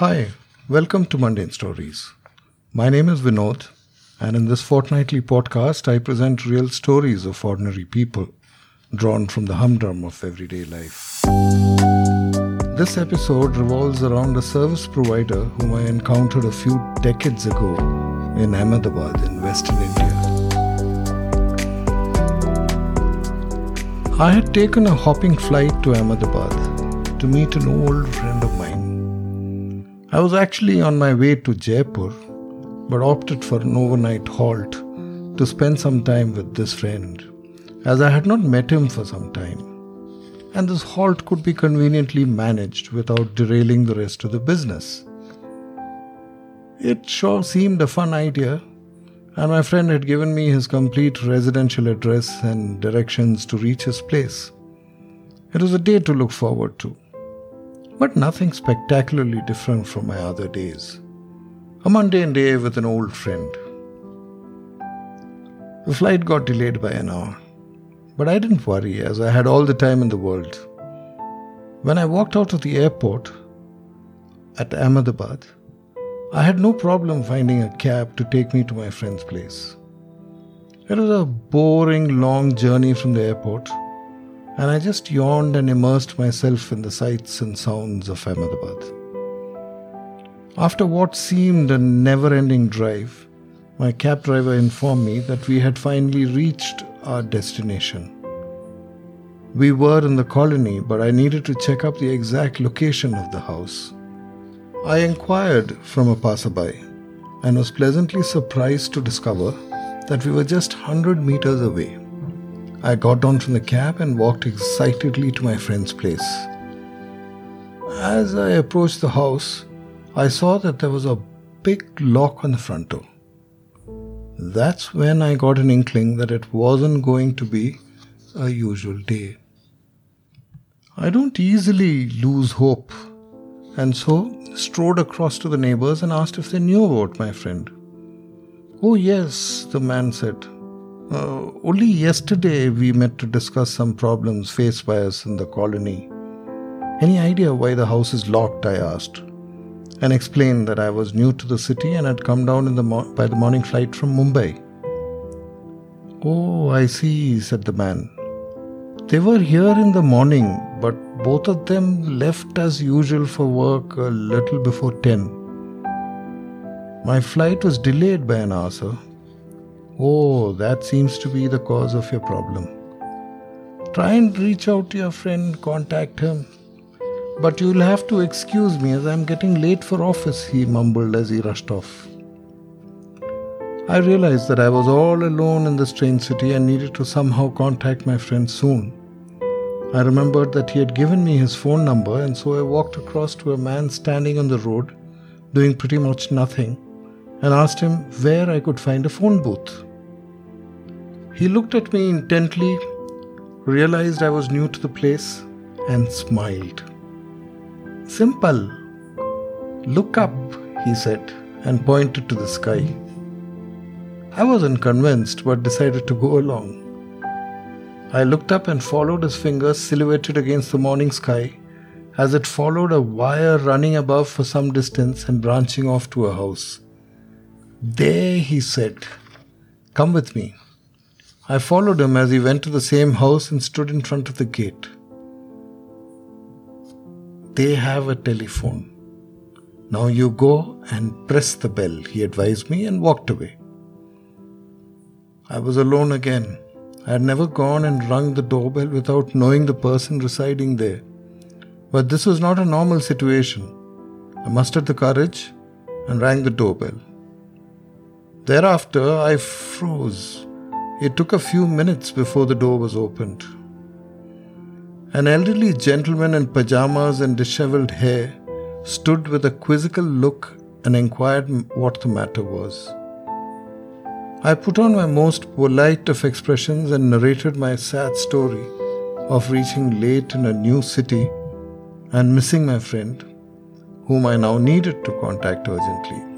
Hi, welcome to Mundane Stories. My name is Vinod, and in this fortnightly podcast, I present real stories of ordinary people drawn from the humdrum of everyday life. This episode revolves around a service provider whom I encountered a few decades ago in Ahmedabad in Western India. I had taken a hopping flight to Ahmedabad to meet an old friend of mine. I was actually on my way to Jaipur, but opted for an overnight halt to spend some time with this friend, as I had not met him for some time. And this halt could be conveniently managed without derailing the rest of the business. It sure seemed a fun idea, and my friend had given me his complete residential address and directions to reach his place. It was a day to look forward to, but nothing spectacularly different from my other days. A mundane day with an old friend. The flight got delayed by an hour, but I didn't worry as I had all the time in the world. When I walked out of the airport at Ahmedabad, I had no problem finding a cab to take me to my friend's place. It was a boring, long journey from the airport, and I just yawned and immersed myself in the sights and sounds of Ahmedabad. After what seemed a never ending drive, my cab driver informed me that we had finally reached our destination. We were in the colony, but I needed to check up the exact location of the house. I inquired from a passerby and was pleasantly surprised to discover that we were just 100 meters away. I got down from the cab and walked excitedly to my friend's place. As I approached the house, I saw that there was a big lock on the front door. That's when I got an inkling that it wasn't going to be a usual day. I don't easily lose hope, and so strode across to the neighbors and asked if they knew about my friend. Oh, yes, the man said. Uh, only yesterday we met to discuss some problems faced by us in the colony. Any idea why the house is locked? I asked, and explained that I was new to the city and had come down the mo- by the morning flight from Mumbai. Oh, I see, said the man. They were here in the morning, but both of them left as usual for work a little before 10. My flight was delayed by an hour, sir. Oh, that seems to be the cause of your problem. Try and reach out to your friend, contact him. But you'll have to excuse me as I'm getting late for office, he mumbled as he rushed off. I realized that I was all alone in the strange city and needed to somehow contact my friend soon. I remembered that he had given me his phone number, and so I walked across to a man standing on the road, doing pretty much nothing, and asked him where I could find a phone booth. He looked at me intently, realized I was new to the place, and smiled. Simple. Look up, he said, and pointed to the sky. I wasn't convinced but decided to go along. I looked up and followed his fingers silhouetted against the morning sky as it followed a wire running above for some distance and branching off to a house. There, he said, Come with me. I followed him as he went to the same house and stood in front of the gate. They have a telephone. Now you go and press the bell, he advised me and walked away. I was alone again. I had never gone and rung the doorbell without knowing the person residing there. But this was not a normal situation. I mustered the courage and rang the doorbell. Thereafter, I froze. It took a few minutes before the door was opened. An elderly gentleman in pajamas and disheveled hair stood with a quizzical look and inquired what the matter was. I put on my most polite of expressions and narrated my sad story of reaching late in a new city and missing my friend, whom I now needed to contact urgently.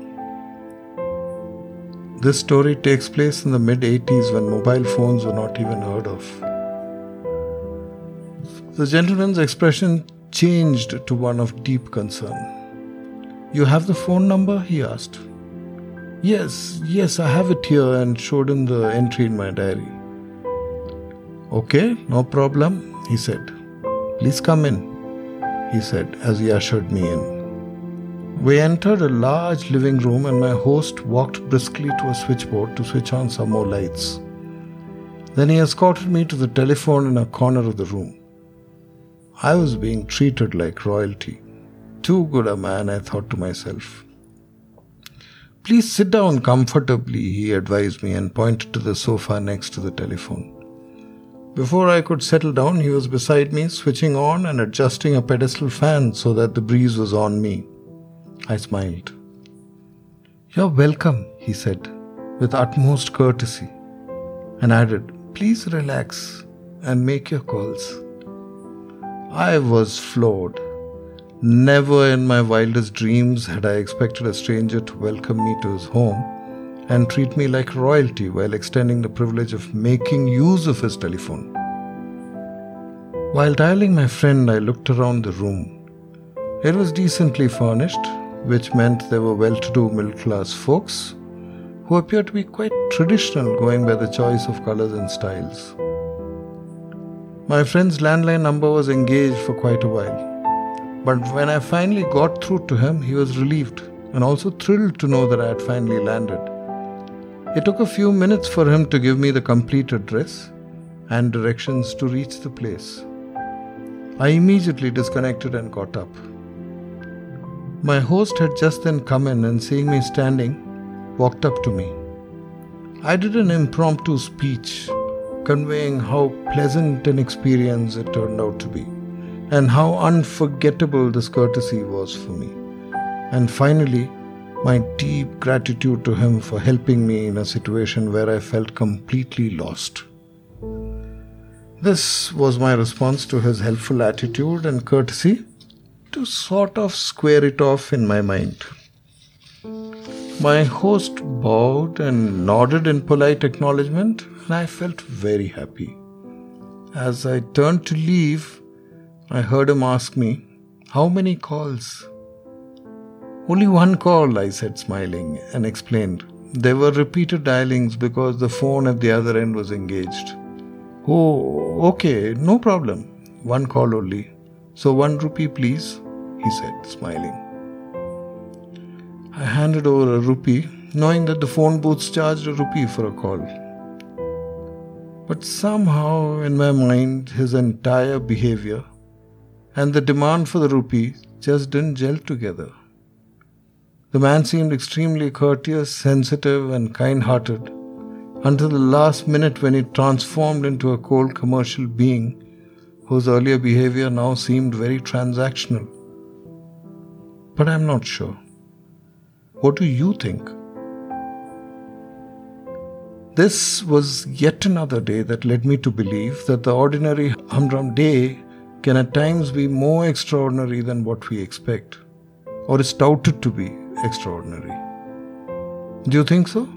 This story takes place in the mid 80s when mobile phones were not even heard of. The gentleman's expression changed to one of deep concern. You have the phone number? he asked. Yes, yes, I have it here and showed him the entry in my diary. Okay, no problem, he said. Please come in, he said as he ushered me in. We entered a large living room and my host walked briskly to a switchboard to switch on some more lights. Then he escorted me to the telephone in a corner of the room. I was being treated like royalty. Too good a man, I thought to myself. Please sit down comfortably, he advised me and pointed to the sofa next to the telephone. Before I could settle down, he was beside me, switching on and adjusting a pedestal fan so that the breeze was on me. I smiled. You're welcome, he said, with utmost courtesy, and added, Please relax and make your calls. I was floored. Never in my wildest dreams had I expected a stranger to welcome me to his home and treat me like royalty while extending the privilege of making use of his telephone. While dialing my friend, I looked around the room. It was decently furnished, which meant they were well to do middle class folks who appeared to be quite traditional going by the choice of colors and styles. My friend's landline number was engaged for quite a while. But when I finally got through to him, he was relieved and also thrilled to know that I had finally landed. It took a few minutes for him to give me the complete address and directions to reach the place. I immediately disconnected and got up. My host had just then come in and seeing me standing, walked up to me. I did an impromptu speech conveying how pleasant an experience it turned out to be and how unforgettable this courtesy was for me. And finally, my deep gratitude to him for helping me in a situation where I felt completely lost. This was my response to his helpful attitude and courtesy to sort of square it off in my mind. My host bowed and nodded in polite acknowledgement, and I felt very happy. As I turned to leave, I heard him ask me, How many calls? Only one call, I said, smiling, and explained. There were repeated dialings because the phone at the other end was engaged. Oh, okay, no problem. One call only. So one rupee, please, he said, smiling. I handed over a rupee, knowing that the phone booths charged a rupee for a call. But somehow, in my mind, his entire behavior and the demand for the rupee just didn't gel together. The man seemed extremely courteous, sensitive, and kind hearted until the last minute when he transformed into a cold commercial being whose earlier behavior now seemed very transactional. But I'm not sure. What do you think? This was yet another day that led me to believe that the ordinary humdrum day can at times be more extraordinary than what we expect, or is touted to be extraordinary. Do you think so?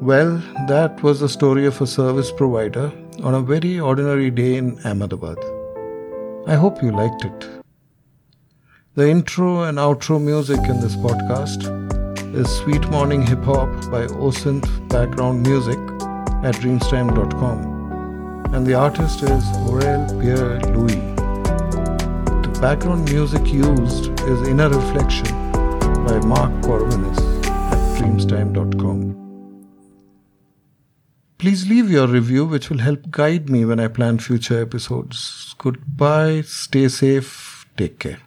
Well, that was the story of a service provider on a very ordinary day in Ahmedabad. I hope you liked it. The intro and outro music in this podcast is Sweet Morning Hip Hop by Osynth Background Music at dreamstime.com and the artist is Aurel Pierre Louis. The background music used is Inner Reflection by Mark Corvinus at dreamstime.com. Please leave your review, which will help guide me when I plan future episodes. Goodbye, stay safe, take care.